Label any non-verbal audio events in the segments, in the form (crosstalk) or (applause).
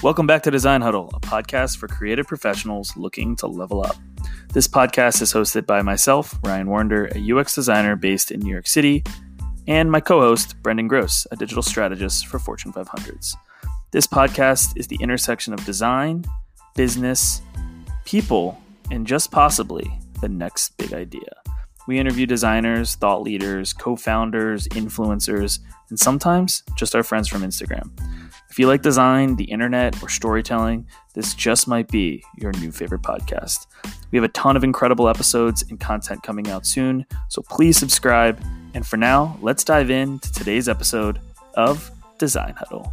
Welcome back to Design Huddle, a podcast for creative professionals looking to level up. This podcast is hosted by myself, Ryan Warnder, a UX designer based in New York City, and my co host, Brendan Gross, a digital strategist for Fortune 500s. This podcast is the intersection of design, business, people, and just possibly the next big idea. We interview designers, thought leaders, co founders, influencers, and sometimes just our friends from Instagram. If you like design, the internet, or storytelling, this just might be your new favorite podcast. We have a ton of incredible episodes and content coming out soon, so please subscribe. And for now, let's dive into today's episode of Design Huddle.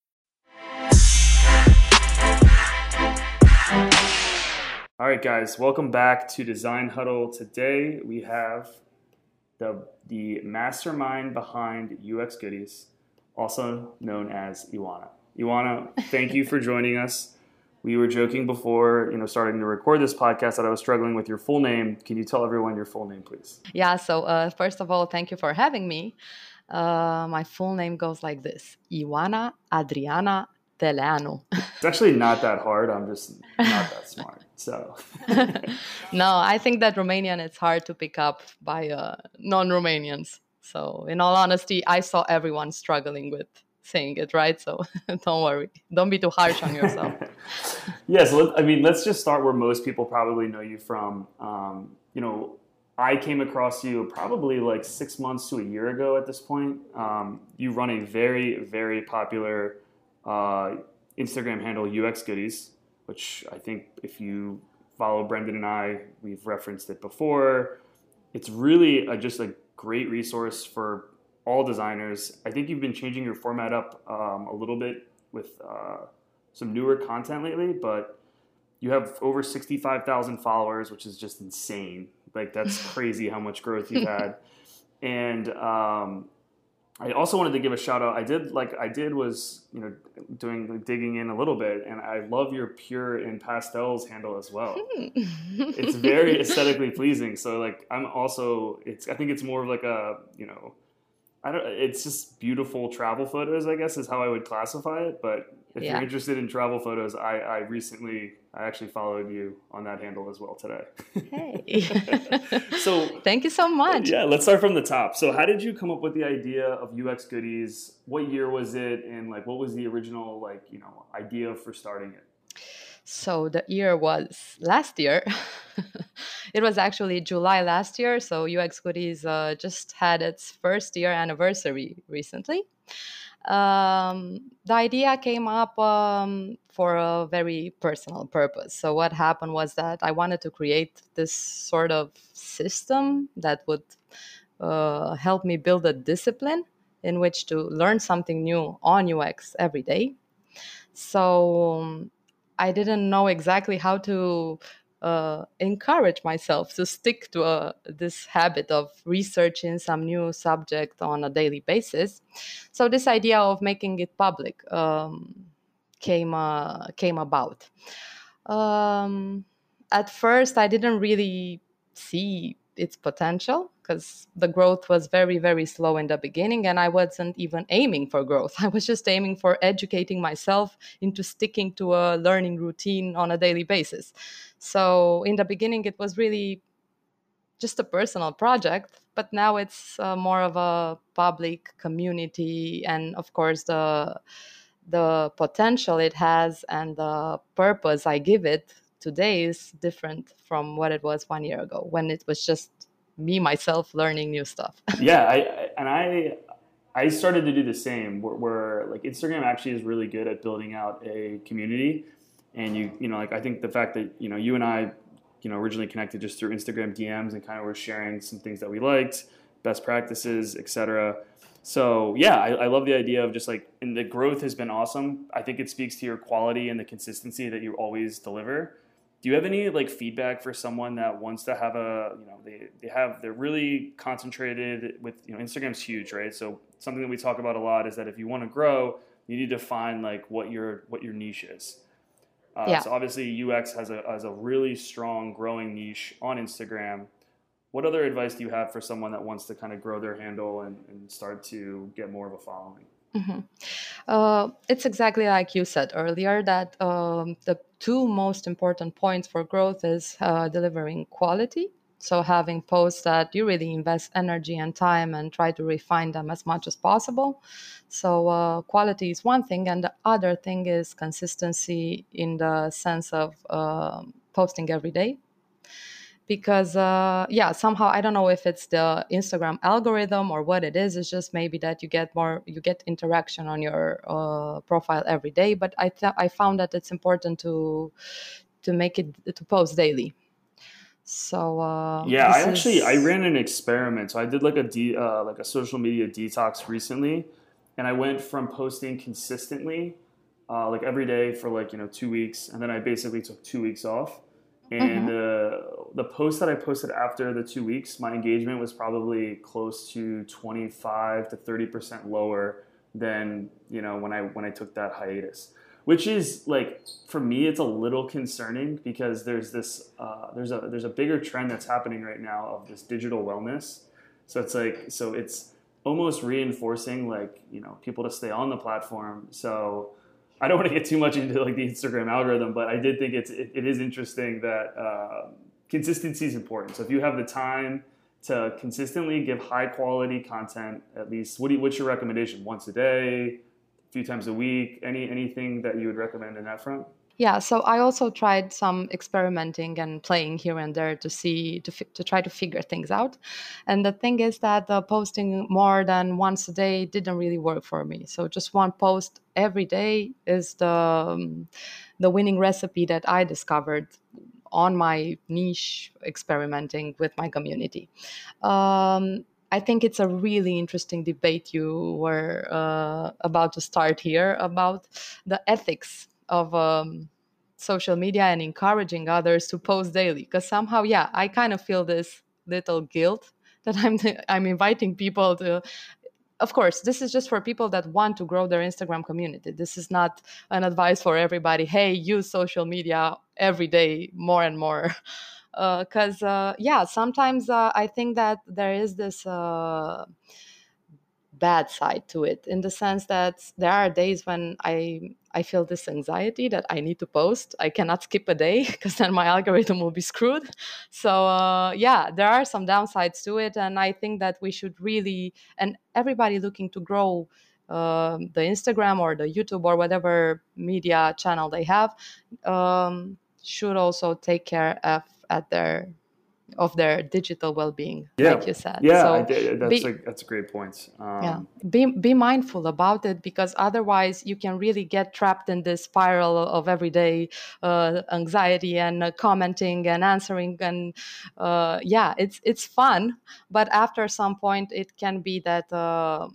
All right, guys, welcome back to Design Huddle. Today we have the, the mastermind behind UX Goodies, also known as Ioana. Ioana, thank you for joining us. We were joking before, you know, starting to record this podcast that I was struggling with your full name. Can you tell everyone your full name, please? Yeah. So uh, first of all, thank you for having me. Uh, my full name goes like this: Ioana Adriana It's actually not that hard. I'm just not that smart. So, (laughs) no, I think that Romanian it's hard to pick up by uh, non-Romanians. So, in all honesty, I saw everyone struggling with saying it right. So, (laughs) don't worry, don't be too harsh on yourself. (laughs) yes, yeah, so I mean, let's just start where most people probably know you from. Um, you know, I came across you probably like six months to a year ago at this point. Um, you run a very, very popular uh, Instagram handle, UX Goodies which I think if you follow Brendan and I, we've referenced it before. It's really a, just a great resource for all designers. I think you've been changing your format up um, a little bit with uh, some newer content lately, but you have over 65,000 followers, which is just insane. Like, that's (laughs) crazy how much growth you've had. (laughs) And um, I also wanted to give a shout out. I did like I did was you know doing like, digging in a little bit, and I love your pure in pastels handle as well. Hmm. it's very (laughs) aesthetically pleasing. So like I'm also it's I think it's more of like a you know I don't it's just beautiful travel photos. I guess is how I would classify it. But if yeah. you're interested in travel photos, I, I recently I actually followed you on that handle as well today. hey. (laughs) (laughs) so thank you so much. Yeah, let's start from the top. So how did you come up with the idea of UX goodies? What year was it and like what was the original like, you know, idea for starting it? So the year was last year. (laughs) it was actually July last year. So UX Goodies uh, just had its first year anniversary recently um, the idea came up um, for a very personal purpose. So, what happened was that I wanted to create this sort of system that would uh, help me build a discipline in which to learn something new on UX every day. So, um, I didn't know exactly how to uh, encourage myself to stick to uh, this habit of researching some new subject on a daily basis. So this idea of making it public um, came uh, came about. Um, at first, I didn't really see its potential because the growth was very very slow in the beginning and i wasn't even aiming for growth (laughs) i was just aiming for educating myself into sticking to a learning routine on a daily basis so in the beginning it was really just a personal project but now it's uh, more of a public community and of course the the potential it has and the purpose i give it today is different from what it was one year ago when it was just me myself learning new stuff. (laughs) yeah, I, and I I started to do the same. Where, where, like Instagram actually is really good at building out a community, and you you know like I think the fact that you know you and I you know originally connected just through Instagram DMs and kind of were sharing some things that we liked. best practices, etc. So yeah, I, I, love the idea of just like, and the growth has been awesome. I think it speaks to your quality and the consistency that you always deliver. Do you have any like feedback for someone that wants to have a, you know, they, they have, they're really concentrated with, you know, Instagram's huge, right? So something that we talk about a lot is that if you want to grow, you need to find like what your, what your niche is. Uh, yeah. So obviously UX has a, has a really strong growing niche on Instagram what other advice do you have for someone that wants to kind of grow their handle and, and start to get more of a following? Mm-hmm. Uh, it's exactly like you said earlier that um, the two most important points for growth is uh, delivering quality. So having posts that you really invest energy and time and try to refine them as much as possible. So uh, quality is one thing, and the other thing is consistency in the sense of um, posting every day because uh, yeah somehow i don't know if it's the instagram algorithm or what it is it's just maybe that you get more you get interaction on your uh, profile every day but i th- i found that it's important to to make it to post daily so uh, yeah i actually is... i ran an experiment so i did like a de- uh, like a social media detox recently and i went from posting consistently uh, like every day for like you know two weeks and then i basically took two weeks off and mm-hmm. uh, the post that I posted after the two weeks, my engagement was probably close to 25 to 30 percent lower than you know when I when I took that hiatus. Which is like for me, it's a little concerning because there's this uh, there's a there's a bigger trend that's happening right now of this digital wellness. So it's like so it's almost reinforcing like you know people to stay on the platform. So I don't (laughs) want to get too much into like the Instagram algorithm, but I did think it's it, it is interesting that uh, consistency is important. So if you have the time to consistently give high quality content, at least what do you, what's your recommendation? Once a day, few times a week? Any anything that you would recommend in that front? Yeah, so I also tried some experimenting and playing here and there to see to to try to figure things out. And the thing is that the posting more than once a day didn't really work for me. So just one post every day is the um, the winning recipe that I discovered on my niche experimenting with my community. Um, I think it's a really interesting debate you were uh, about to start here about the ethics of um, social media and encouraging others to post daily. Because somehow yeah i kind of feel this little guilt that i'm i'm inviting people to of course this is just for people that want to grow their instagram community. This is not an advice for everybody. Hey use social media every day more and more (laughs) because uh, uh, yeah sometimes uh, i think that there is this uh, bad side to it in the sense that there are days when I I feel this anxiety that I need to post. I cannot skip a day (laughs) because then my algorithm will be screwed. So uh, yeah, there are some downsides to it, and I think that we should really and everybody looking to grow. Uh, the Instagram or the YouTube or whatever media channel they have um, should also take care of at their of their digital well-being yeah. like you said. Yeah so that's, be, a, that's a great point. Um, yeah. Be, be mindful about it because otherwise you can really get trapped in this spiral of everyday uh, anxiety and uh, commenting and answering and uh, yeah it's it's fun but after some point it can be that uh,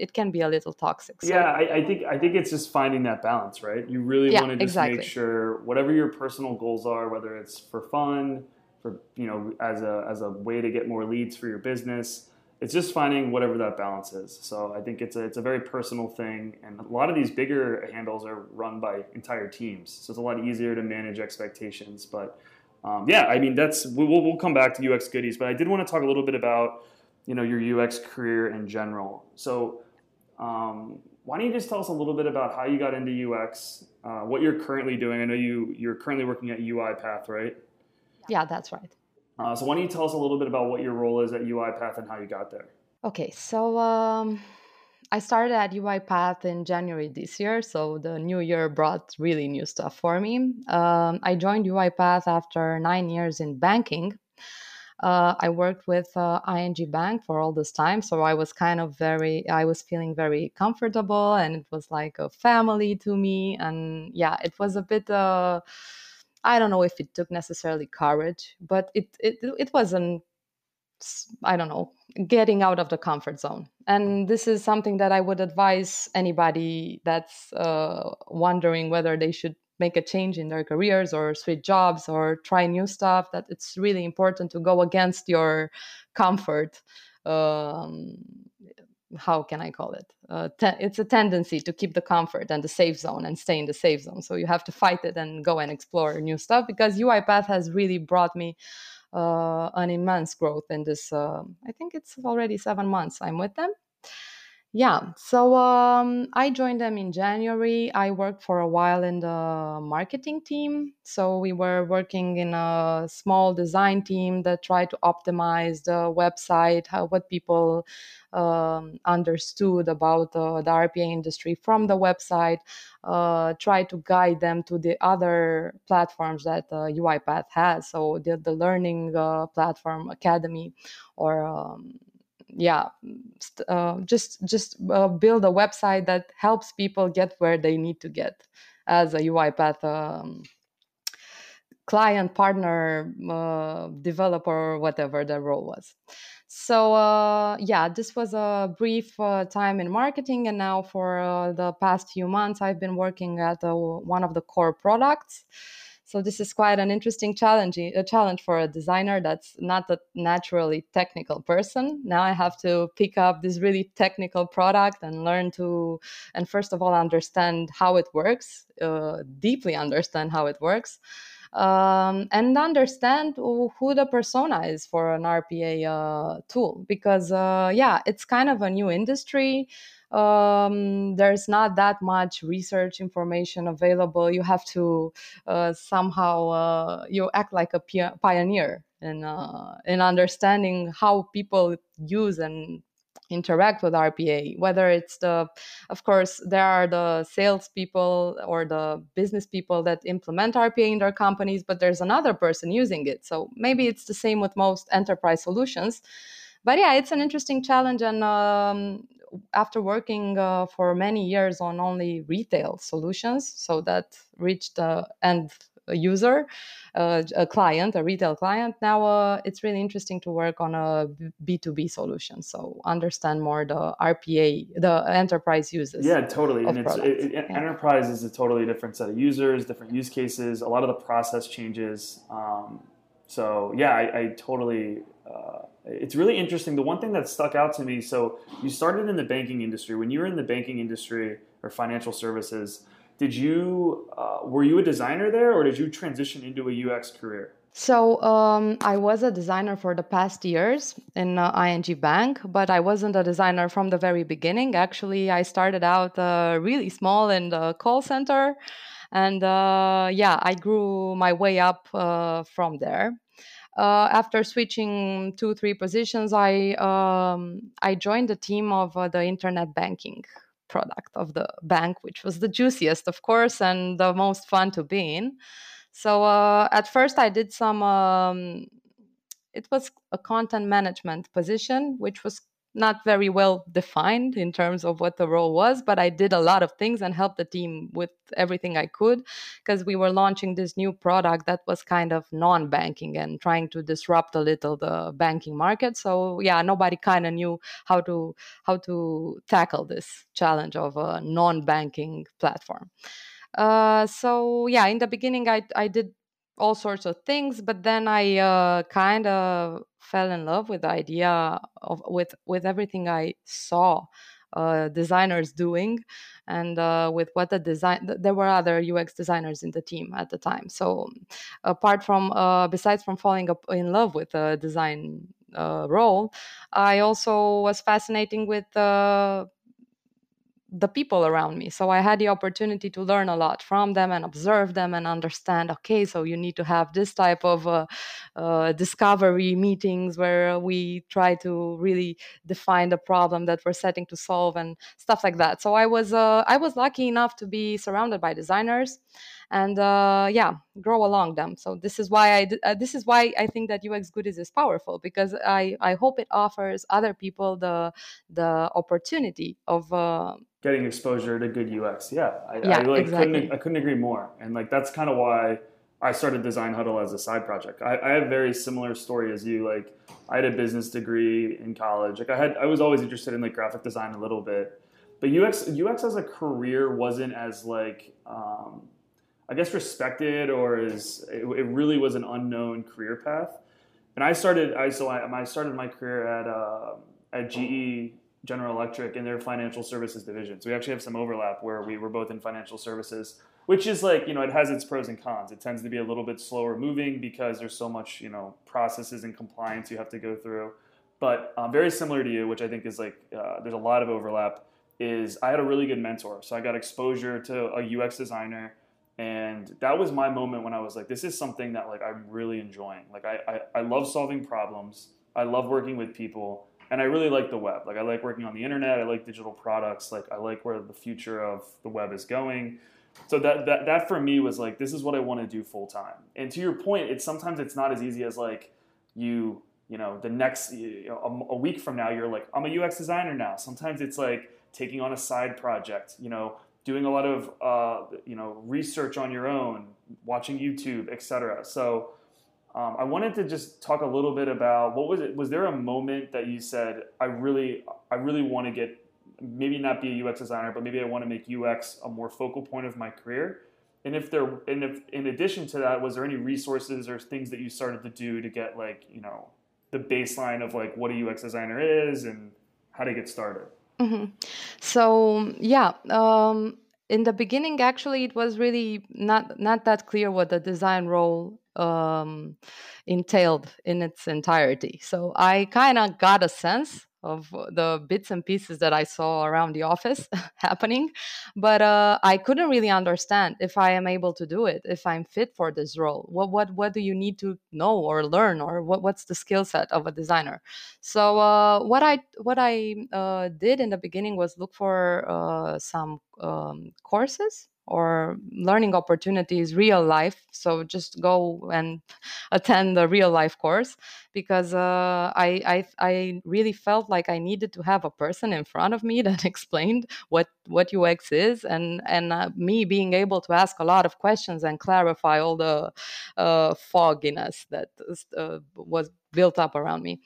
it can be a little toxic. So. Yeah, I, I, think I think it's just finding that balance, right? You really yeah, want to just exactly. make sure whatever your personal goals are, whether it's for fun, for you know as a as a way to get more leads for your business it's just finding whatever that balance is so i think it's a, it's a very personal thing and a lot of these bigger handles are run by entire teams so it's a lot easier to manage expectations but um, yeah i mean that's we'll, we'll come back to ux goodies but i did want to talk a little bit about you know your ux career in general so um, why don't you just tell us a little bit about how you got into ux uh, what you're currently doing i know you you're currently working at uipath right yeah, that's right. Uh, so why don't you tell us a little bit about what your role is at UiPath and how you got there? Okay, so um, I started at UiPath in January this year, so the new year brought really new stuff for me. Um, I joined UiPath after nine years in banking. Uh, I worked with uh, ING Bank for all this time, so I was kind of very, I was feeling very comfortable, and it was like a family to me. And yeah, it was a bit. Uh, I don't know if it took necessarily courage, but it it it wasn't I don't know, getting out of the comfort zone. And this is something that I would advise anybody that's uh, wondering whether they should make a change in their careers or switch jobs or try new stuff. That it's really important to go against your comfort. Um, how can I call it? Uh, te- it's a tendency to keep the comfort and the safe zone and stay in the safe zone. So you have to fight it and go and explore new stuff because UiPath has really brought me uh, an immense growth in this. Uh, I think it's already seven months I'm with them. Yeah, so um, I joined them in January. I worked for a while in the marketing team. So we were working in a small design team that tried to optimize the website, how what people um, understood about uh, the RPA industry from the website, uh, try to guide them to the other platforms that uh, UiPath has. So the, the learning uh, platform, Academy, or um, yeah uh, just just uh, build a website that helps people get where they need to get as a uipath um, client partner uh, developer whatever the role was. So uh, yeah this was a brief uh, time in marketing and now for uh, the past few months i've been working at one of the core products so this is quite an interesting challenge, a challenge for a designer that's not a naturally technical person. Now I have to pick up this really technical product and learn to, and first of all, understand how it works, uh, deeply understand how it works. Um, and understand who the persona is for an RPA uh, tool because, uh, yeah, it's kind of a new industry um, there's not that much research information available. You have to uh, somehow uh, you act like a pioneer in uh, in understanding how people use and interact with RPA. Whether it's the, of course, there are the salespeople or the business people that implement RPA in their companies, but there's another person using it. So maybe it's the same with most enterprise solutions but yeah, it's an interesting challenge, and um, after working uh, for many years on only retail solutions, so that reached the end user, uh, a client, a retail client. Now uh, it's really interesting to work on a B2B solution. So understand more the RPA, the enterprise uses. Yeah, totally. And it's, it, yeah. enterprise is a totally different set of users, different use cases, a lot of the process changes. Um, so yeah, I, I totally uh, it's really interesting. The one thing that stuck out to me so, you started in the banking industry. When you were in the banking industry or financial services, did you uh, were you a designer there or did you transition into a UX career? So um, I was a designer for the past years in uh, ING Bank, but I wasn't a designer from the very beginning. Actually, I started out uh, really small in the call center, and uh, yeah, I grew my way up uh, from there uh, after switching two three positions, I um, I joined the team of uh, the internet banking product of the bank, which was the juiciest, of course, and the most fun to be in. So uh, at first, I did some. Um, it was a content management position, which was not very well defined in terms of what the role was, but I did a lot of things and helped the team with everything I could because we were launching this new product that was kind of non banking and trying to disrupt a little the banking market. So yeah, nobody kind of knew how to how to tackle this challenge of a non banking platform. Uh, so yeah, in the beginning, I I did all sorts of things but then i uh, kind of fell in love with the idea of with with everything i saw uh, designers doing and uh, with what the design there were other ux designers in the team at the time. So apart from uh, besides from falling up in love with the design uh, role i also was fascinating with uh, the people around me. So I had the opportunity to learn a lot from them and observe them and understand. Okay, so you need to have this type of uh, uh, discovery meetings where we try to really define the problem that we're setting to solve and stuff like that. So I was uh, I was lucky enough to be surrounded by designers and uh, yeah grow along them so this is why i uh, this is why i think that ux goodies is powerful because i i hope it offers other people the the opportunity of uh, getting exposure to good ux yeah i, yeah, I like exactly. couldn't i couldn't agree more and like that's kind of why I started Design Huddle as a side project. I, I have a very similar story as you. Like I had a business degree in college. Like I had, I was always interested in like graphic design a little bit, but UX UX as a career wasn't as like um, I guess respected or as it, it, really was an unknown career path. And I started, I so I, I started my career at uh, at GE General Electric in their financial services division. So we actually have some overlap where we were both in financial services which is like you know it has its pros and cons it tends to be a little bit slower moving because there's so much you know processes and compliance you have to go through but uh, very similar to you which i think is like uh, there's a lot of overlap is i had a really good mentor so i got exposure to a ux designer and that was my moment when i was like this is something that like i'm really enjoying like i, I, I love solving problems i love working with people and I really like the web. Like I like working on the internet. I like digital products. Like I like where the future of the web is going so that, that that for me was like this is what i want to do full time and to your point it's sometimes it's not as easy as like you you know the next you know, a, a, week from now you're like i'm a ux designer now sometimes it's like taking on a side project you know doing a lot of uh, you know research on your own watching youtube etc so um, i wanted to just talk a little bit about what was it was there a moment that you said i really i really want to get maybe not be a UX designer, but maybe I want to make UX a more focal point of my career. And if there, and if in addition to that, was there any resources or things that you started to do to get like you know the baseline of like what a UX designer is and how to get started? Mm-hmm. So yeah. Um, in the beginning, actually, it was really not not that clear what the design role um, entailed in its entirety. So I kind of got a sense of the bits and pieces that I saw around the office (laughs) happening. But uh, I couldn't really understand if I am able to do it, if I'm fit for this role. What what what do you need to know or learn, or what what's the skill set of a designer? So uh, what I what I uh, did in the beginning was look for uh, some um, courses or learning opportunities real life. So just go and (laughs) attend the real life course because uh, I, I, I really felt like I needed to have a person in front of me (laughs) that explained what what UX is and and uh, me being able to ask a lot of questions and clarify all the uh, fogginess that uh, was built up around me.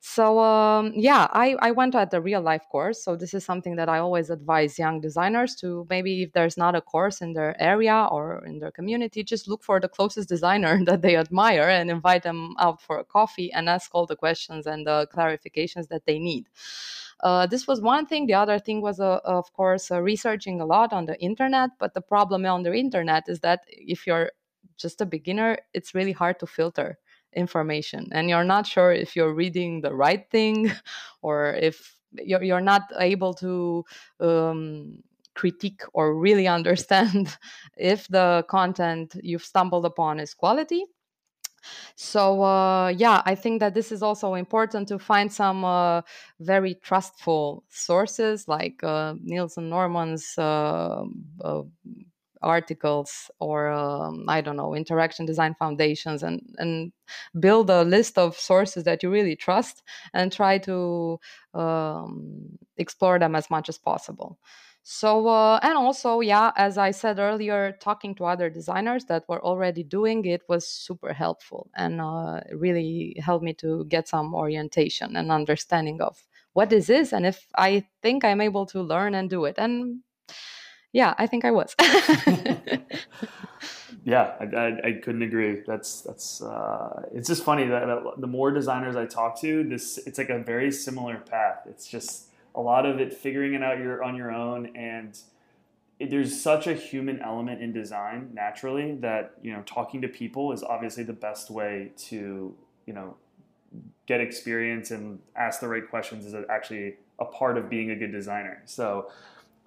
So um, yeah, I, I went at the real life course. So this is something that I always advise young designers to maybe if there's not a course in their area or in their community, just look for the closest designer (laughs) that they admire and invite them out for a coffee and ask all the questions and the clarifications that they need. Uh, this was one thing. The other thing was, uh, of course, uh, researching a lot on the internet. But the problem on the internet is that if you're just a beginner, it's really hard to filter information and you're not sure if you're reading the right thing (laughs) or if you're, you're not able to um, critique or really understand (laughs) if the content you've stumbled upon is quality. So uh, yeah i think that this is also important to find some uh, very trustful sources like uh, Nielsen Norman's uh, uh, articles or um, i don't know interaction design foundations and and build a list of sources that you really trust and try to um, explore them as much as possible. So uh, and also yeah as i said earlier talking to other designers that were already doing it was super helpful and uh, really helped me to get some orientation and understanding of what this is and if i think i'm able to learn and do it. And yeah, I think I was. (laughs) (laughs) yeah, I, I, I, couldn't agree. That's that's uh, it's just funny that, that the more designers I talk to, this it's like a very similar path. It's just a lot of it figuring it out your on your own and it, there's such a human element in design naturally that you know talking to people is obviously the best way to you know get experience and ask the right questions is actually a part of being a good designer so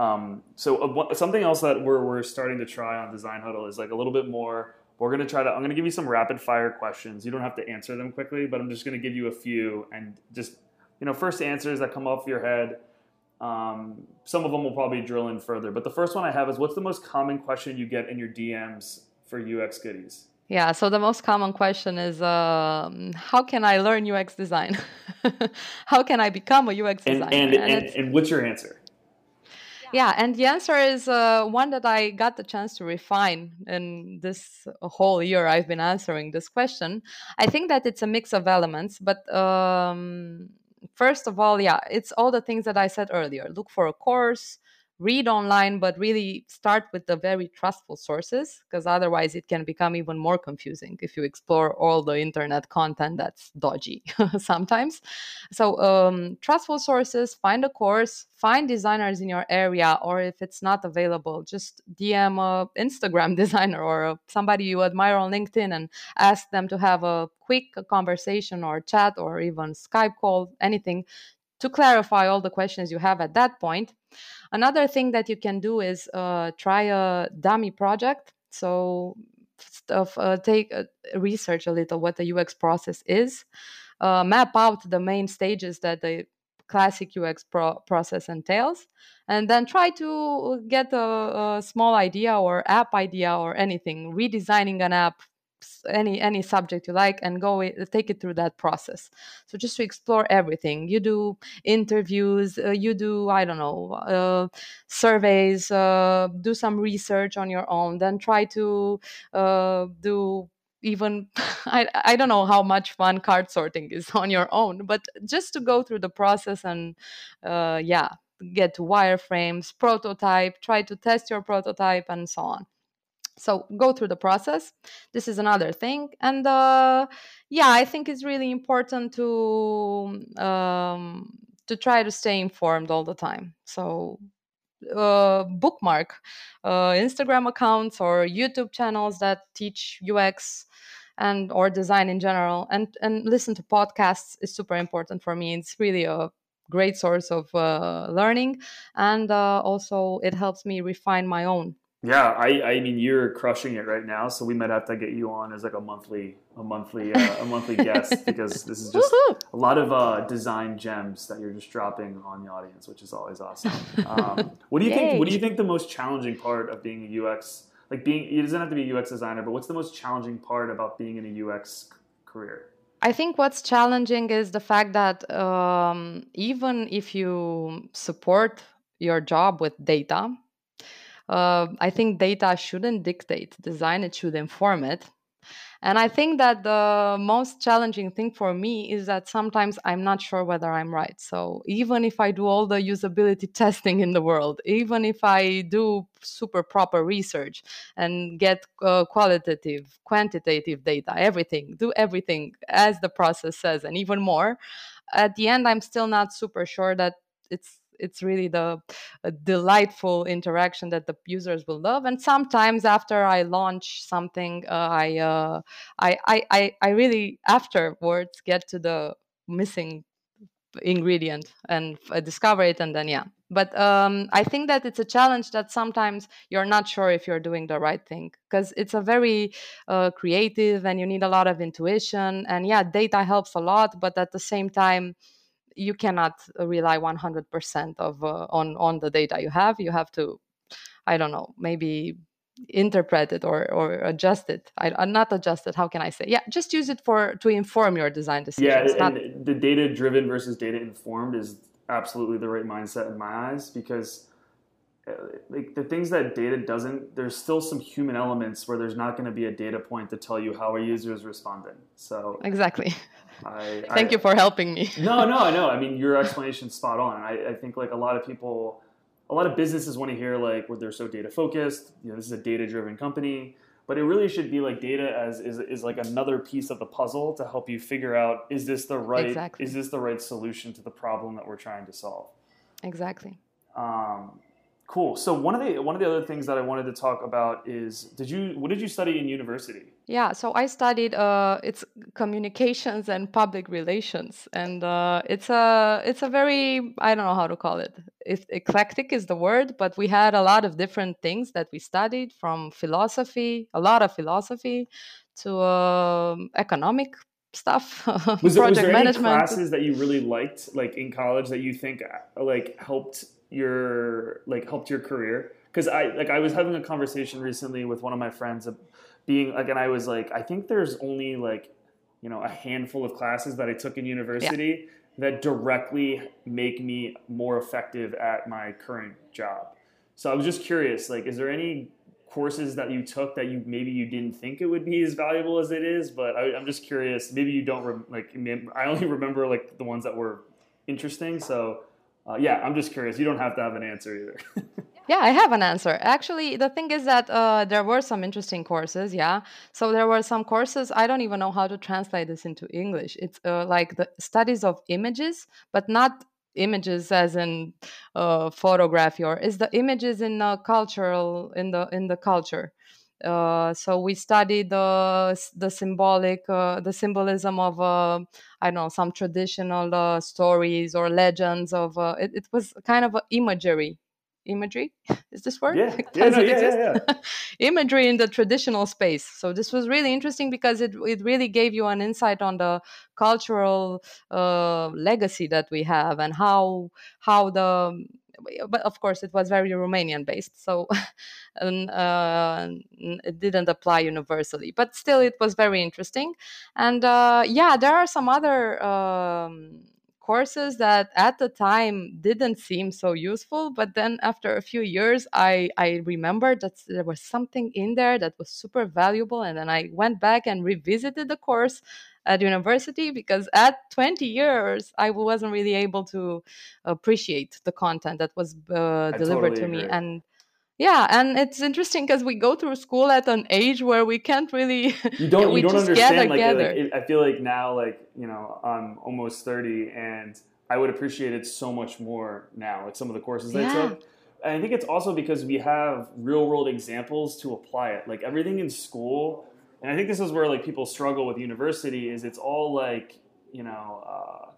um, so uh, something else that we're, we're starting to try on Design Huddle is like a little bit more. We're going to try to. I'm going to give you some rapid fire questions. You don't have to answer them quickly, but I'm just going to give you a few and just you know first answers that come off your head. Um, some of them will probably drill in further, but the first one I have is what's the most common question you get in your DMs for UX goodies? Yeah, so the most common question is um, how can I learn UX design? (laughs) how can I become a UX designer? And, and, and, and, and what's your answer? Yeah, and the answer is uh, one that I got the chance to refine in this whole year I've been answering this question. I think that it's a mix of elements, but um, first of all, yeah, it's all the things that I said earlier. Look for a course, read online, but really start with the very trustful sources because otherwise it can become even more confusing if you explore all the internet content that's dodgy (laughs) sometimes. So, um, trustful sources, find a course, find designers in your area, or if it's not available, just DM a Instagram (laughs) designer or somebody you admire on LinkedIn and ask them to have a quick conversation or chat or even Skype call, anything to clarify all the questions you have at that point. Another thing that you can do is uh, try a dummy project. So, stuff, uh, take uh, research a little what the UX process is, uh, map out the main stages that the classic UX pro- process entails, and then try to get a, a small idea or app idea or anything, redesigning an app any any subject you like and go take it through that process. So just to explore everything. You do interviews uh, you do i don't know uh, surveys uh, do some research on your own then try to uh, do even (laughs) I, I don't know how much fun card sorting is (laughs) on your own but just to go through the process and uh, yeah get wireframes prototype try to test your prototype and so on so go through the process. This is another thing. And uh, yeah i think it's really important to um, to try to stay informed all the time. So uh, bookmark uh, instagram accounts or youtube channels that teach ux and or design in general. And and listen to podcasts is super important for me. It's really a great source of uh, learning. And uh, also it helps me refine my own yeah, I, I mean you're crushing it right now, so we might have to get you on as like a monthly a monthly uh, a monthly (laughs) guest because this is just a lot of uh, design gems that you're just dropping on the audience, which is always awesome. Um, what do you Yay. think? What do you think the most challenging part of being a UX like being it doesn't have to be a UX designer, but what's the most challenging part about being in a UX career? I think what's challenging is the fact that um, even if you support your job with data, uh, I think data shouldn't dictate design, it should inform it. And I think that the most challenging thing for me is that sometimes I'm not sure whether I'm right. So even if I do all the usability (laughs) testing in the world, even if I do super proper research and get uh, qualitative, quantitative data, everything, do everything as the process says, and even more, at the end, I'm still not super sure that it's it's really the delightful interaction that the users will love. And sometimes after I launch something, uh, I, uh, I, I, I I really afterwards get to the missing ingredient and uh, discover it and then yeah but um, i think that it's a challenge that sometimes you're not sure if you're doing the right thing because it's a very uh, creative and you need a lot of intuition and yeah data helps a lot but at the same time you cannot rely 100% of uh, on on the data you have. You have to i don't know maybe interpret it or or adjust it. I, uh, not adjust it how can i say? Yeah just use it for to inform your design decisions yeah and not... the data driven versus data informed is absolutely the right mindset in my eyes because uh, like the things that data doesn't there's still some human elements where there's not going to be a data point to tell you how a user is responding. So exactly (laughs) I, Thank I, you for helping me. (laughs) no, no, no. I mean, your explanation's spot on. I, I think like a lot of people, a lot of businesses want to hear like where they're so data focused. You know, this is a data driven company, but it really should be like data as is, is like another piece of the puzzle to help you figure out is this the right exactly. is this the right solution to the problem that we're trying to solve. Exactly. Um, Cool. So one of the one of the other things that I wanted to talk about is did you what did you study in university? Yeah, so I studied uh, it's communications and public relations, and uh, it's a it's a very I don't know how to call it. If eclectic is the word, but we had a lot of different things that we studied from philosophy, a lot of philosophy, to uh, economic stuff (laughs) was, project was there management any classes that you really liked like in college that you think like helped your like helped your career? Because I like I was having a conversation recently with one of my friends, being like, and I was like, I think there's only like you know a handful of classes that I took in university yeah. that directly make me more effective at my current job. So I was just curious, like, is there any courses that you took that you maybe you didn't think it would be as valuable as it is? But I, am just curious. Maybe you don't like. I only (laughs) remember like the ones that were interesting. So uh, yeah, I'm just curious. You don't have to have an answer either. (laughs) yeah, I have an answer. Actually, the thing is that uh, there were some interesting courses. Yeah, so there were some courses. I don't even know how to translate this into English. It's uh, like the studies of images, but not images as in uh, photography or is the images in the cultural in the in the culture uh, so we studied the the symbolic uh, the symbolism of uh, I don't know some traditional uh, stories or legends of uh, it, it was kind of imagery imagery? Is this word (laughs) yeah, yeah, no, yeah, yeah, (laughs) imagery in the traditional space. So this was really interesting because it, it really gave you an insight on the cultural uh, legacy that we have and how how the but of course it was very romanian based so (laughs) and, uh, it didn't apply universally but still it was very interesting. And uh, yeah there are some other um, courses that at the time didn't seem so useful but then after a few years i i remembered that there was something in there that was super valuable and then i went back and revisited the course at university because at 20 years i wasn't really able to appreciate the content that was uh, delivered totally to me and yeah and it's interesting because we go through school at an age where we can't really you (laughs) don't you don't understand like, like i feel like now like you know i'm almost 30 and i would appreciate it so much more now like some of the courses yeah. i took. And i think it's also because we have real world examples to apply it. Like everything in school and i think this is where like people struggle with university is it's all like you know uh,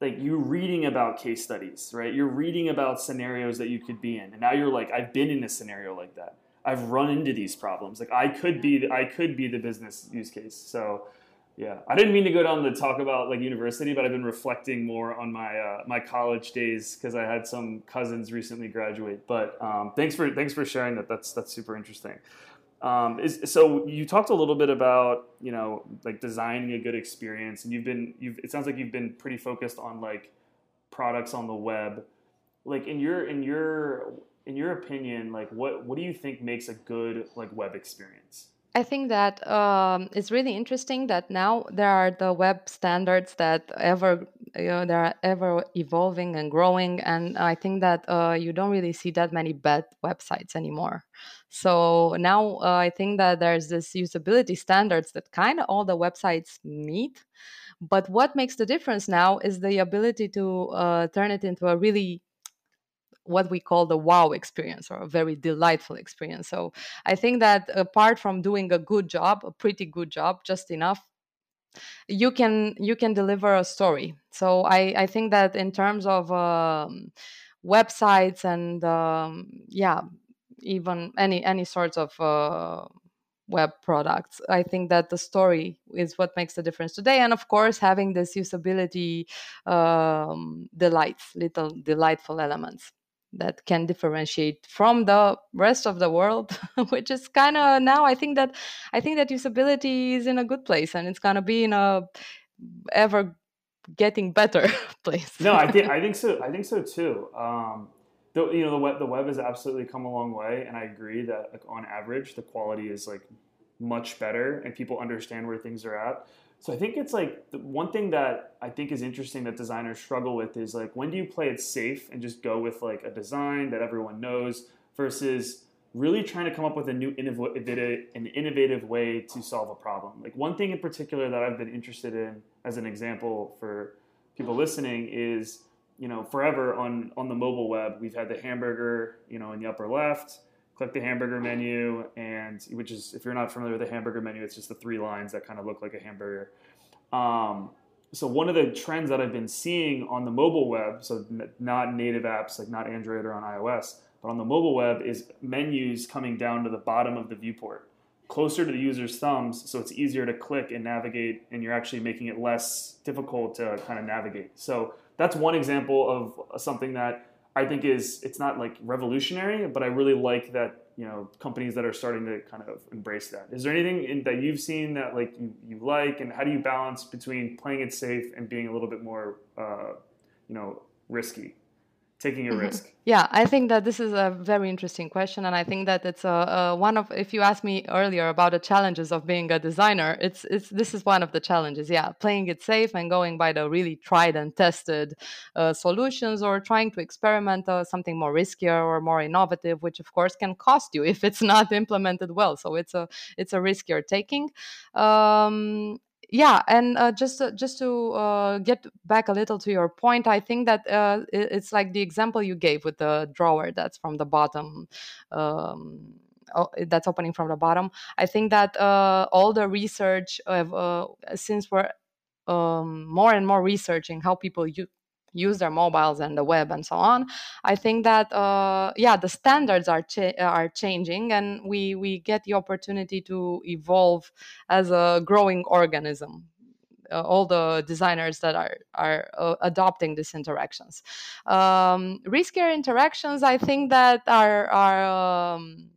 like you reading about case studies, right? You're reading about scenarios that you could be in, and now you're like, I've been in a scenario like that. I've run into these problems. Like I could be, the, I could be the business use case. So, yeah, I didn't mean to go down to talk about like university, but I've been reflecting more on my uh, my college days because I had some cousins recently graduate. But um, thanks for thanks for sharing that. That's that's super interesting. Um, is, so you talked a little bit about you know like designing a good experience, and you've been you've it sounds like you've been pretty focused on like products on the web. Like in your in your in your opinion, like what what do you think makes a good like web experience? I think that um, it's really interesting that now there are the web standards that ever you know they are ever evolving and growing, and I think that uh, you don't really see that many bad websites anymore. So now uh, I think that there's this usability standards that kind of all the websites meet. But what makes the difference now is the ability to uh, turn it into a really what we call the wow experience or a very delightful experience. So I think that apart from doing a good job, a pretty good job, just enough, you can you can deliver a story. So I I think that in terms of um, websites and um, yeah, even any any sorts of uh, web products. I think that the story is what makes the difference today. And of course, having this usability um, delights, little delightful elements that can differentiate from the rest of the world (laughs) which is kind of now i think that i think that usability is in a good place and it's going to be in a ever getting better (laughs) place no i think i (laughs) think so i think so too um the, you know the web the web has absolutely come a long way and i agree that like on average the quality is like much better and people understand where things are at so I think it's like the one thing that I think is interesting that designers struggle with is like when do you play it safe and just go with like a design that everyone knows versus really trying to come up with a new innovative an innovative way to solve a problem. Like one thing in particular that I've been interested in as an example for people listening is you know forever on on the mobile web we've had the hamburger you know in the upper left click the hamburger menu, and which is if you're not familiar with the hamburger menu, it's just the three lines that kind of look like a hamburger. Um, so one of the trends that I've been seeing on the mobile web, so not native apps like not Android or on iOS, but on the mobile web is menus coming down to the bottom of the viewport, closer to the user's thumbs, so it's easier to click and navigate, and you're actually making it less difficult to kind of navigate. So that's one example of something that I think is it's not like revolutionary, but I really like that you know companies that are starting to kind of embrace that. Is there anything in, that you've seen that like you, you like, and how do you balance between playing it safe and being a little bit more uh, you know risky? Taking a mm-hmm. risk? Yeah, I think that this is a very interesting question, and I think that it's a, a, one of. If you asked me earlier about the challenges of being a designer, it's it's this is one of the challenges. Yeah, playing it safe and going by the really tried and tested uh, solutions, or trying to experiment uh, something more riskier or more innovative, which of course can cost you (laughs) if it's not implemented well. So it's a it's a risk you're taking. Um, yeah and uh, just uh, just to uh, get back a little to your point i think that uh, it's like the example you gave with the drawer that's from the bottom um, oh, that's opening from the bottom. I think that uh, all the research uh, since we're um, more and more researching how people use use their mobiles and the web and so on. I think that uh, yeah the standards are cha- are changing and we we get the opportunity to evolve as a growing organism. Uh, all the designers that are are uh, adopting these interactions. Um, riskier interactions i think that are are um,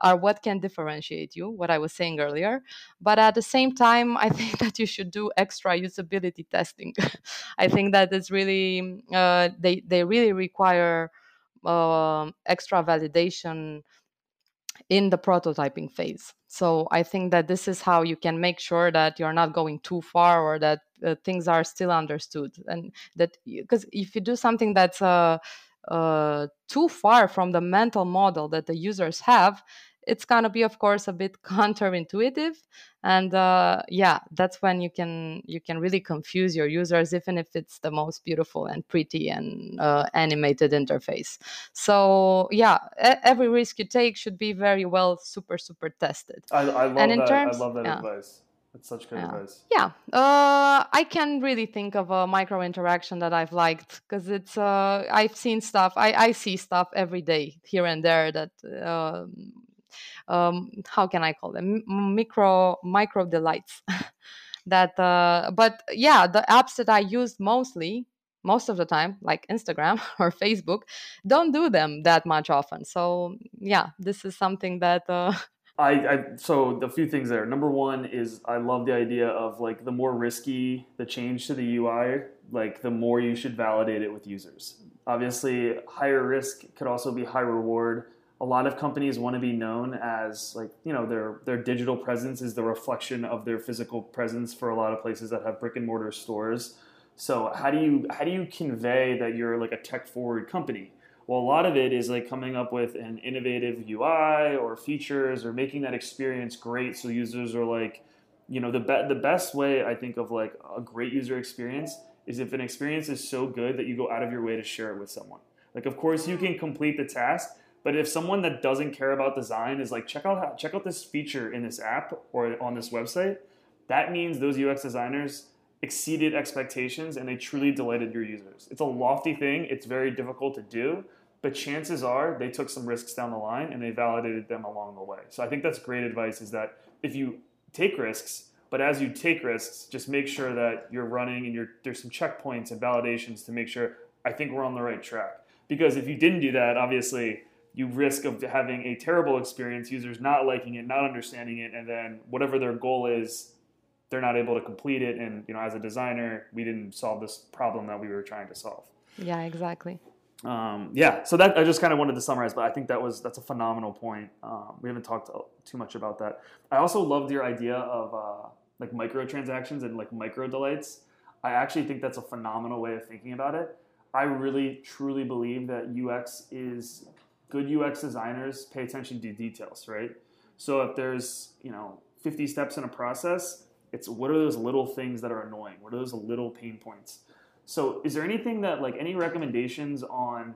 are what can differentiate you, what I was saying earlier. But at the same time, I (laughs) think that you should do extra usability testing. (laughs) I think that it's really, uh, they, they really require uh, extra validation in the prototyping phase. So I think that this is how you can make sure that you're not going too far or that uh, things are still understood. And that because if you do something that's uh, uh, too far from the mental model that the users have, it's gonna be, of course, a bit (laughs) counterintuitive, and uh, yeah, that's when you can you can really confuse your users, even if it's the most beautiful and pretty and uh, animated interface. So yeah, every risk you take should be very well super super tested. I, I love and in that. Terms, I love that yeah. advice. It's such good yeah. advice. Yeah, uh, I can really think of a micro interaction that I've liked because it's. Uh, I've seen stuff. I, I see stuff every day here and there that. Um, um, how can I call them micro micro delights. (laughs) that, uh, but yeah, the apps that I use mostly most of the time, like Instagram (laughs) or Facebook, don't do them that much often. So yeah, this is something that uh, I, I so the few things there. Number one is I love the idea of like the more risky the change to the UI, like the more you should validate it with users. Obviously, higher risk could also be high reward. A lot of companies want to be known as like you know their their digital presence is the reflection of their physical presence for a lot of places that have brick and mortar stores. So how do you how do you convey that you're like a tech forward company? Well, a lot of it is like coming up with an innovative UI or features or making that experience great so users are like, you know, the be- the best way I think of like a great user experience is if an experience is so good that you go out of your way to share it with someone. Like, of course, you can complete the task, but if someone that doesn't care about design is like, check out how, check out this feature in this app or on this website, that means those UX designers exceeded expectations and they truly delighted your users. It's a lofty thing, it's very difficult to do, but chances are they took some risks down the line and they validated them along the way. So I think that's great advice is that if you take risks, but as you take risks, just make sure that you're running and you're, there's some checkpoints and validations to make sure I think we're on the right track. Because if you didn't do that, obviously you risk of having a terrible experience, users not liking it, not understanding it, and then whatever their goal is, they're not able to complete it. And you know, as a designer, we didn't solve this problem that we were trying to solve. Yeah, exactly um, yeah, so that I just kind of wanted to summarize, but I think that was that's a phenomenal point. Um, we haven't talked too much about that. I also loved your idea of uh, like micro interactions and like micro delights. I actually think that's a phenomenal way of thinking about it. I really truly believe that UX is good UX designers pay attention to details, right? So if there's you know 50 steps in a process, it's what are those little things that are annoying? What are those little pain points? So, is there anything that like any recommendations on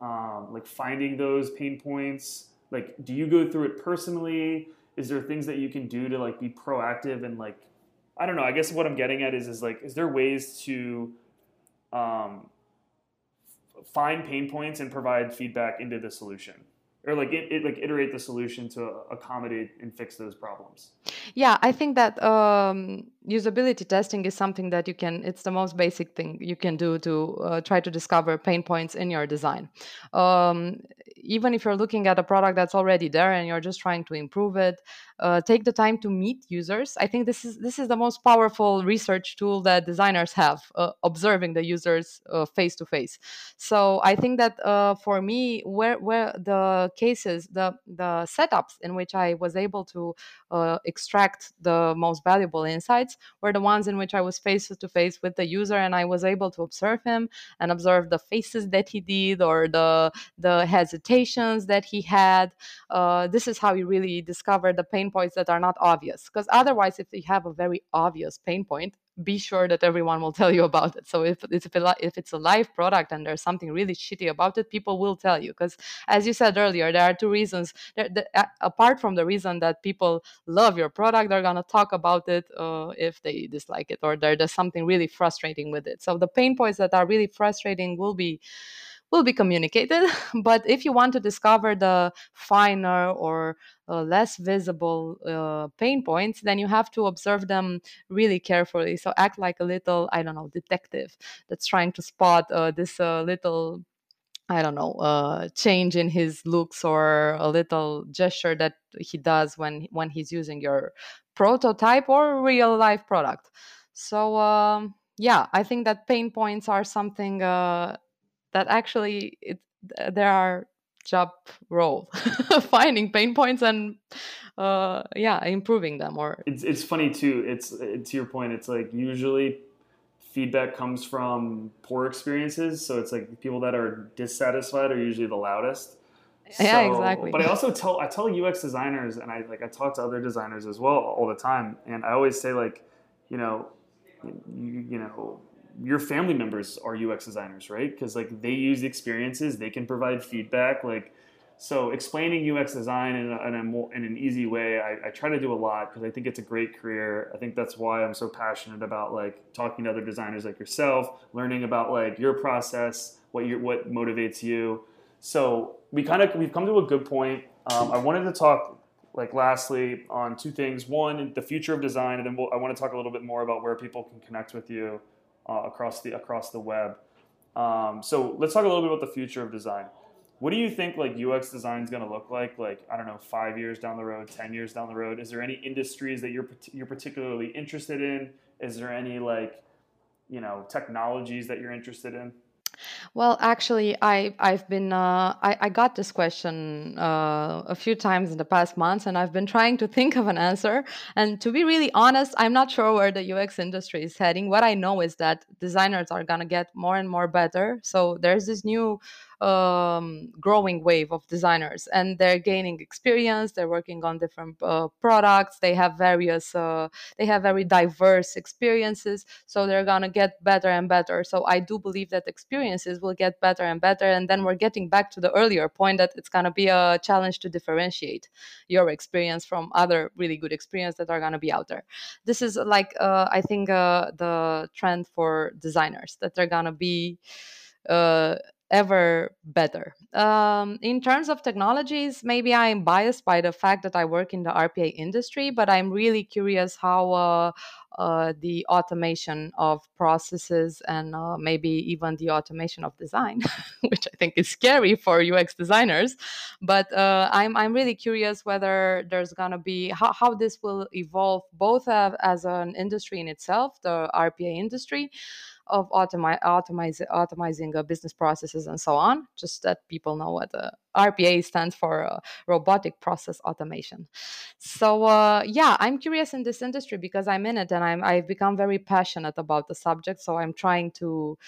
um, like finding those pain points? Like, do you go through it personally? Is there things that you can do to like be proactive and like I don't know. I guess what I'm getting at is is like is there ways to um, find pain points and provide feedback into the solution? or like it, it, like iterate the solution to accommodate and fix those problems Yeah, I think that um, usability testing is something that you can, it's the most basic thing you can do to uh, try to discover pain points in your design. Um, even if you're looking at a product that's already there and you're just trying to improve it, uh, take the time to meet users. I think this is this is the most powerful research tool that designers have, uh, observing the users face to face. So I think that uh, for me, where where the cases, the the setups in which I was able to uh, extract the most valuable insights were the ones in which I was face to face with the user and I was able to observe him and observe the faces that he did or the the hesitations that he had. Uh, this is how you really discover the pain points that are not obvious. Because otherwise, if you have a very obvious pain point, be sure that everyone will (laughs) tell you about it. So if it's a, if it's a live product and there's something really shitty about it, people will tell you. Because as you said earlier, there are two reasons. There, the, apart from the reason that people love your product, they're gonna talk about it uh, if they dislike it or there's something really frustrating with it. So the pain points that are really frustrating will be will be communicated. (laughs) but if you want to discover the finer or uh, less visible uh, pain points, then you have to observe them really carefully. So act like a little, I don't know, detective that's trying to spot uh, this uh, little. I don't know, uh, change in his looks or a little gesture that he does when when he's using your prototype or real life product. So um, yeah, I think that pain points are something uh, that actually it, there are job role (laughs) finding pain points and uh, yeah improving them or it's, it's funny too it's to your point it's like usually feedback comes from poor experiences so it's like people that are dissatisfied are usually the loudest. So, yeah exactly. but i also tell i tell ux designers and i like i talk to other designers as well all the time and i always say like you know you, you know your family members are UX designers, right? Because like they use experiences, they can provide feedback. Like, so explaining UX design in, a, in, a more, in an easy way, I, I, try to do a lot because I think it's a great career. I think that's why I'm so passionate about like talking to other designers like yourself, learning about like your process, what your what motivates you. So we kind of we've come to a good point. Um, I wanted to talk like lastly on two things. One, the future of design, and then we'll, I want to talk a little bit more about where people can connect with you uh, across the across the web. Um, so let's talk a little bit about the future of design. What do you think like UX design is going to look like? Like I don't know, five years down the road, ten years down the road. Is there any industries that you're you're particularly interested in? Is there any like you know technologies that you're interested in? Well, actually, I I've been uh, I I got this question uh, a few times in the past months, and I've been trying to think of an answer. And to be really honest, I'm not sure where the UX industry is heading. What I know is that designers are gonna get more and more better. So there's this new um, growing wave of designers and they're gaining experience they're working on different uh, products they have various uh, they have very diverse experiences so they're gonna get better and better. So i do believe that experiences will get better and better and then we're getting back to the earlier point that it's gonna be a challenge to differentiate your experience from other really good experience that are gonna be out there. This is like uh, i think uh, the trend for designers that they're gonna be uh, ever better. Um, in terms of technologies, maybe I'm biased by the fact that I work in the RPA industry, but I'm really curious how uh, uh, the automation of processes and uh, maybe even the automation of design, (laughs) which I think is scary for UX designers. But uh, I'm I'm really curious whether there's gonna be how, how this will evolve both as an industry in itself, the RPA industry of automi- automize, automizing uh, business processes and so on. Just that people know what RPA stands for uh, robotic process automation. So uh, yeah, I'm curious in this industry because I'm in it and I'm I've become very passionate about the subject. So I'm trying to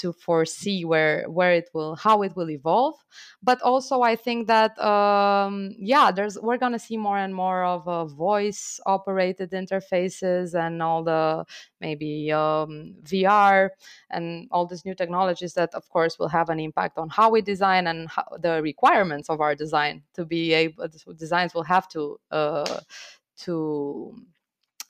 to foresee where where it will how it will evolve. But also i think that um, yeah there's we're going to see more and more of uh, voice operated interfaces and all the maybe um, vr and all these new technologies that of course will have an impact on how we design and how, the requirements of our design to be able designs will have to uh, to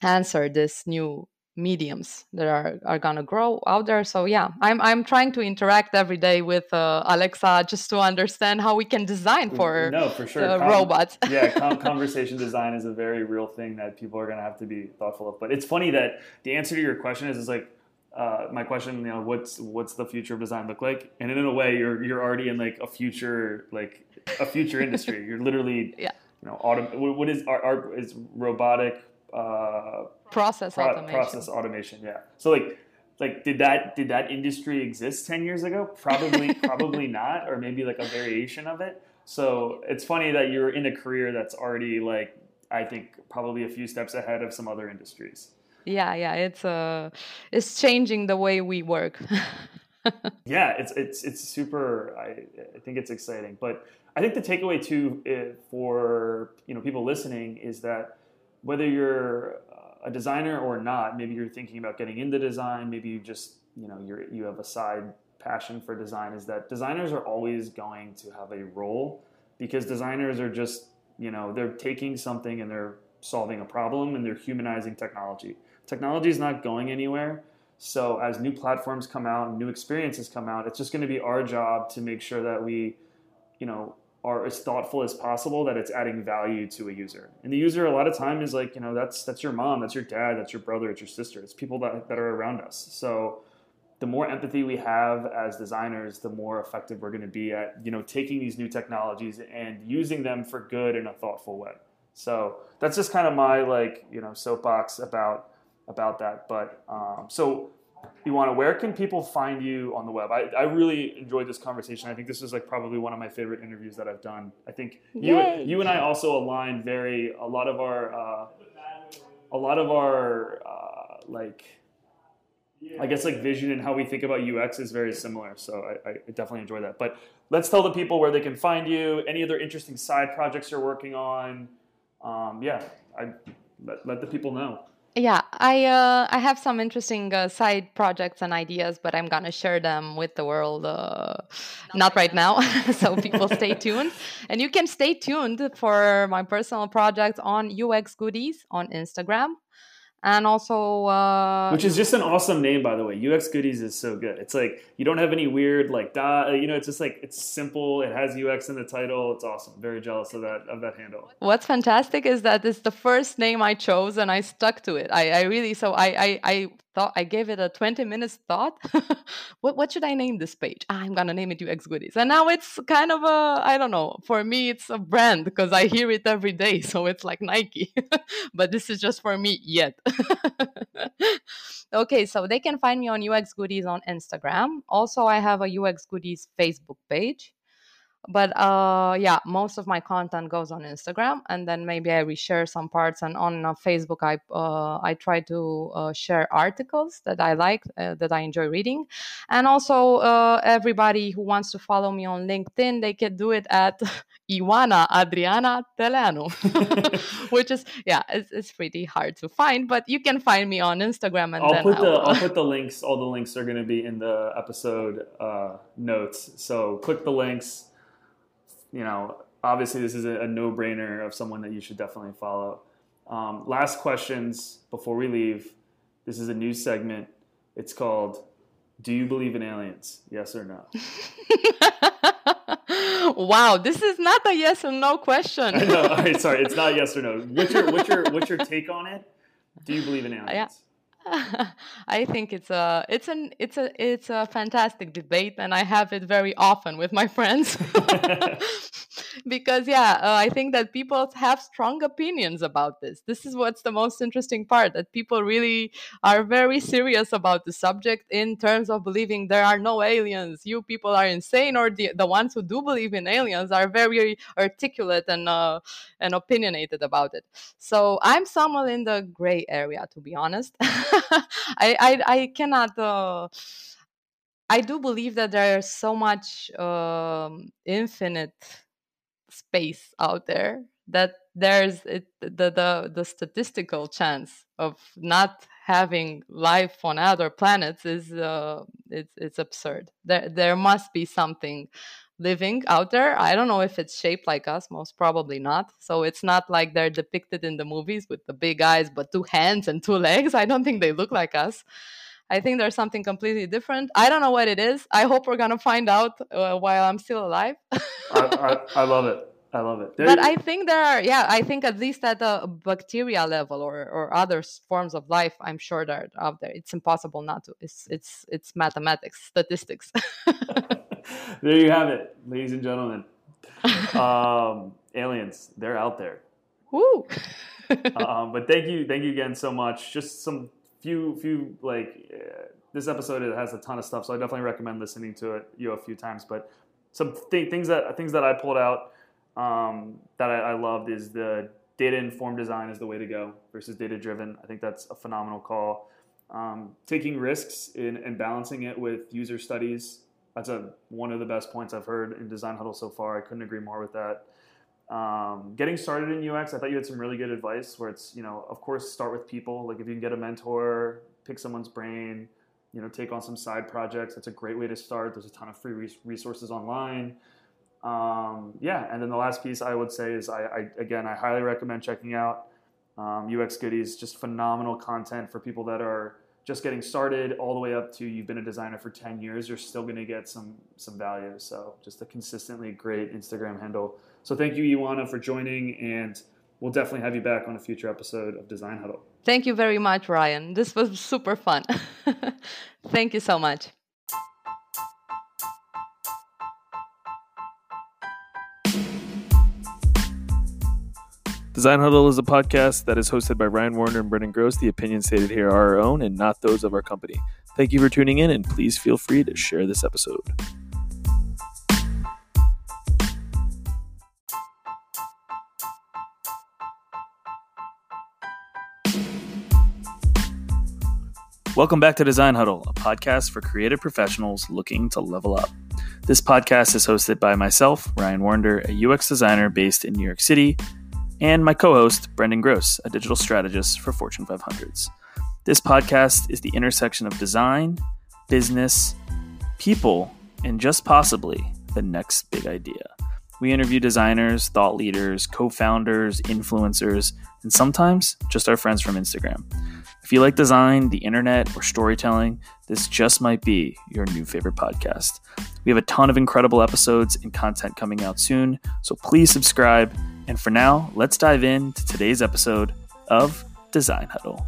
answer this new mediums that are, are gonna grow out there. So yeah, I'm I'm trying to interact every day with uh, Alexa just to understand how we can design for no for sure Con- robots. (laughs) yeah, con- (laughs) conversation design is a very real thing that people are gonna have to be thoughtful of. But it's funny that the answer to your question is is like. Uh, my question, you know, what's what's the future of design look like? And in a way, you're you're already in like a future like a future industry. You're literally, (laughs) yeah. you know, autom- What is our is robotic uh, process pro- automation. Process automation, yeah. So like like did that did that industry exist 10 years ago? Probably (laughs) probably not or maybe like a variation of it. So it's funny that you're in a career that's already like I think probably a few steps ahead of some other industries. Yeah, yeah, it's uh it's changing the way we work. (laughs) yeah, it's it's it's super I I think it's exciting, but I think the takeaway too eh, for you know people listening is that whether you're uh, a designer or not, maybe you're thinking about getting into design, maybe you just, you know, you're, you have a side passion for design is that designers are always going to have a role because designers are just, you know, they're taking something and they're solving a problem and they're humanizing technology. Technology is not going anywhere. So as new platforms come out and new experiences come out, it's just going to be our job to make sure that we, you know, are as thoughtful as possible that it's adding value to a user. And the user a lot of time is like, you know, that's that's your mom, that's your dad, that's your brother, it's your sister. It's people that, that are around us. So the more empathy we have as designers, the more effective we're going to be at, you know, taking these new technologies and using them for good in a thoughtful way. So that's just kind of my like, you know, soapbox about about that. But um, so Ioana, where can people find you on the web? I, I really enjoyed this conversation. I think this is like probably one of my favorite interviews that I've done. I think you you and I also align very a lot of our uh, a lot of our uh, like I guess like vision and how we think about UX is very similar. So I, I definitely enjoy that. But let's tell the people where they can find you. Any other interesting side projects you're working on? Um, yeah, I let, let the people know. Yeah, I uh, I have some interesting uh, side projects and ideas, but I'm gonna share them with the world. Uh, not right now, (laughs) so people stay (laughs) tuned, and you can stay tuned for my personal projects on UX Goodies on Instagram and also uh, which is just an awesome name by the way. Ux goodies is so good. It's like you don't have any weird like dot you know it's just like it's simple. It has ux in the title. It's awesome. Very jealous of that of that handle. What's fantastic is that it's the first name i chose and i stuck to it. I, I really so I, I i thought i gave it a 20 minutes thought. (laughs) What what should i name this page? Ah, i'm gonna name it ux goodies. And now it's kind of a i don't know for me it's a brand because i hear it every day (laughs) so it's like nike. (laughs) But this is just for me yet. Okay, so they can find me on UX Goodies on Instagram. Also, I have a UX Goodies Facebook page. But uh, yeah, most of my content goes on Instagram, and then maybe I reshare some parts. And on uh, Facebook, I uh, I try to uh, share articles that I like, uh, that I enjoy reading, and also uh, everybody who wants to follow me on LinkedIn, they can do it at (laughs) Ioana Adriana Teleanu, (laughs) which is yeah, it's, it's pretty hard to find, but you can find me on Instagram. And I'll then put I'll, I'll (laughs) put the links. All the links are going to be in the episode uh, notes. So click the links. You know, obviously this is a, a no brainer of someone that you should definitely follow. Um, last questions before we leave. This is a new segment. It's called "Do you believe in aliens? Yes or no?" (laughs) wow, this is not a yes or no question. (laughs) I know. All right, sorry, it's not (laughs) yes or no. What's your what's your what's your take on it? Do you believe in aliens? Yeah. (laughs) I think it's a it's an it's a it's a fantastic debate, and I have it very often with my (laughs) friends. (laughs) because yeah, uh, I think that people have strong opinions about this. This is what's the most interesting part that people really are very serious about the subject in terms of believing there are no aliens. You people are insane, or the the ones who do believe in aliens are very articulate and uh, and opinionated about it. So I'm somewhere in the gray area, to be honest. (laughs) I, I I cannot. Uh, I do believe that there is so much um, infinite space out there that there's it, the, the the statistical chance of not having life on other planets is uh, it's it's absurd. There there must be something living out there. I don't know if it's shaped like us, most probably not. So it's not like they're depicted in the movies with the big eyes, but two hands and two (laughs) legs. I don't think they look like us. I think there's something completely different. I don't know what it is. I hope we're gonna find out uh, while I'm still alive. I, I, (laughs) I, love it. I love it. There but I think there are, yeah, I think at least at the bacteria level or, or other forms of life, I'm sure they're out there. It's impossible not to. It's it's it's mathematics, statistics. (laughs) (laughs) there you have it, ladies and gentlemen. Um, (laughs) aliens, they're out there. Woo! (laughs) um, but thank you, thank you again so much. Just some few few like uh, this episode it has a ton of stuff, so I definitely recommend listening to it you know, a few times. But some th- things that things that I pulled out um, that I, I loved is the data informed design is the way to go versus data driven. I think that's a phenomenal call. Um, taking risks in, and balancing it with user studies that's a one of the best points I've heard in Design Huddle so far. I couldn't agree more with that. Um, getting started in UX, I thought you had some really good advice where it's, you know, of course, start with people. Like if you can get a mentor, pick someone's brain, you know, take on some side projects. That's a great way to start. There's a ton of free resources online. Um, yeah, and then the last piece I would say is I, I again I highly recommend checking out um, UX Goodies. Just phenomenal content for people that are just getting started, all the way up to you've been a designer for ten years. You're still going to get some some value. So just a consistently great Instagram handle. So thank you, Ioana, for joining, and we'll definitely have you back on a future episode of Design Huddle. Thank you very much, Ryan. This was super fun. (laughs) thank you so much. Design Huddle is a podcast that is hosted by Ryan Warner and Brendan Gross. The opinions stated here are our own and not those of our company. Thank you for tuning in, and please feel free to share this episode. Welcome back to Design Huddle, a podcast for creative professionals looking to level up. This podcast is hosted by myself, Ryan Warner, a UX designer based in New York City, and my co host, Brendan Gross, a digital strategist for Fortune 500s. This podcast is the intersection of design, business, people, and just possibly the next big idea. We interview designers, thought leaders, co founders, influencers, and sometimes just our friends from Instagram. If you like design, the internet, or storytelling, this just might be your new favorite podcast. We have a ton of incredible episodes and content coming out soon, so please subscribe. And for now, let's dive into today's episode of Design Huddle.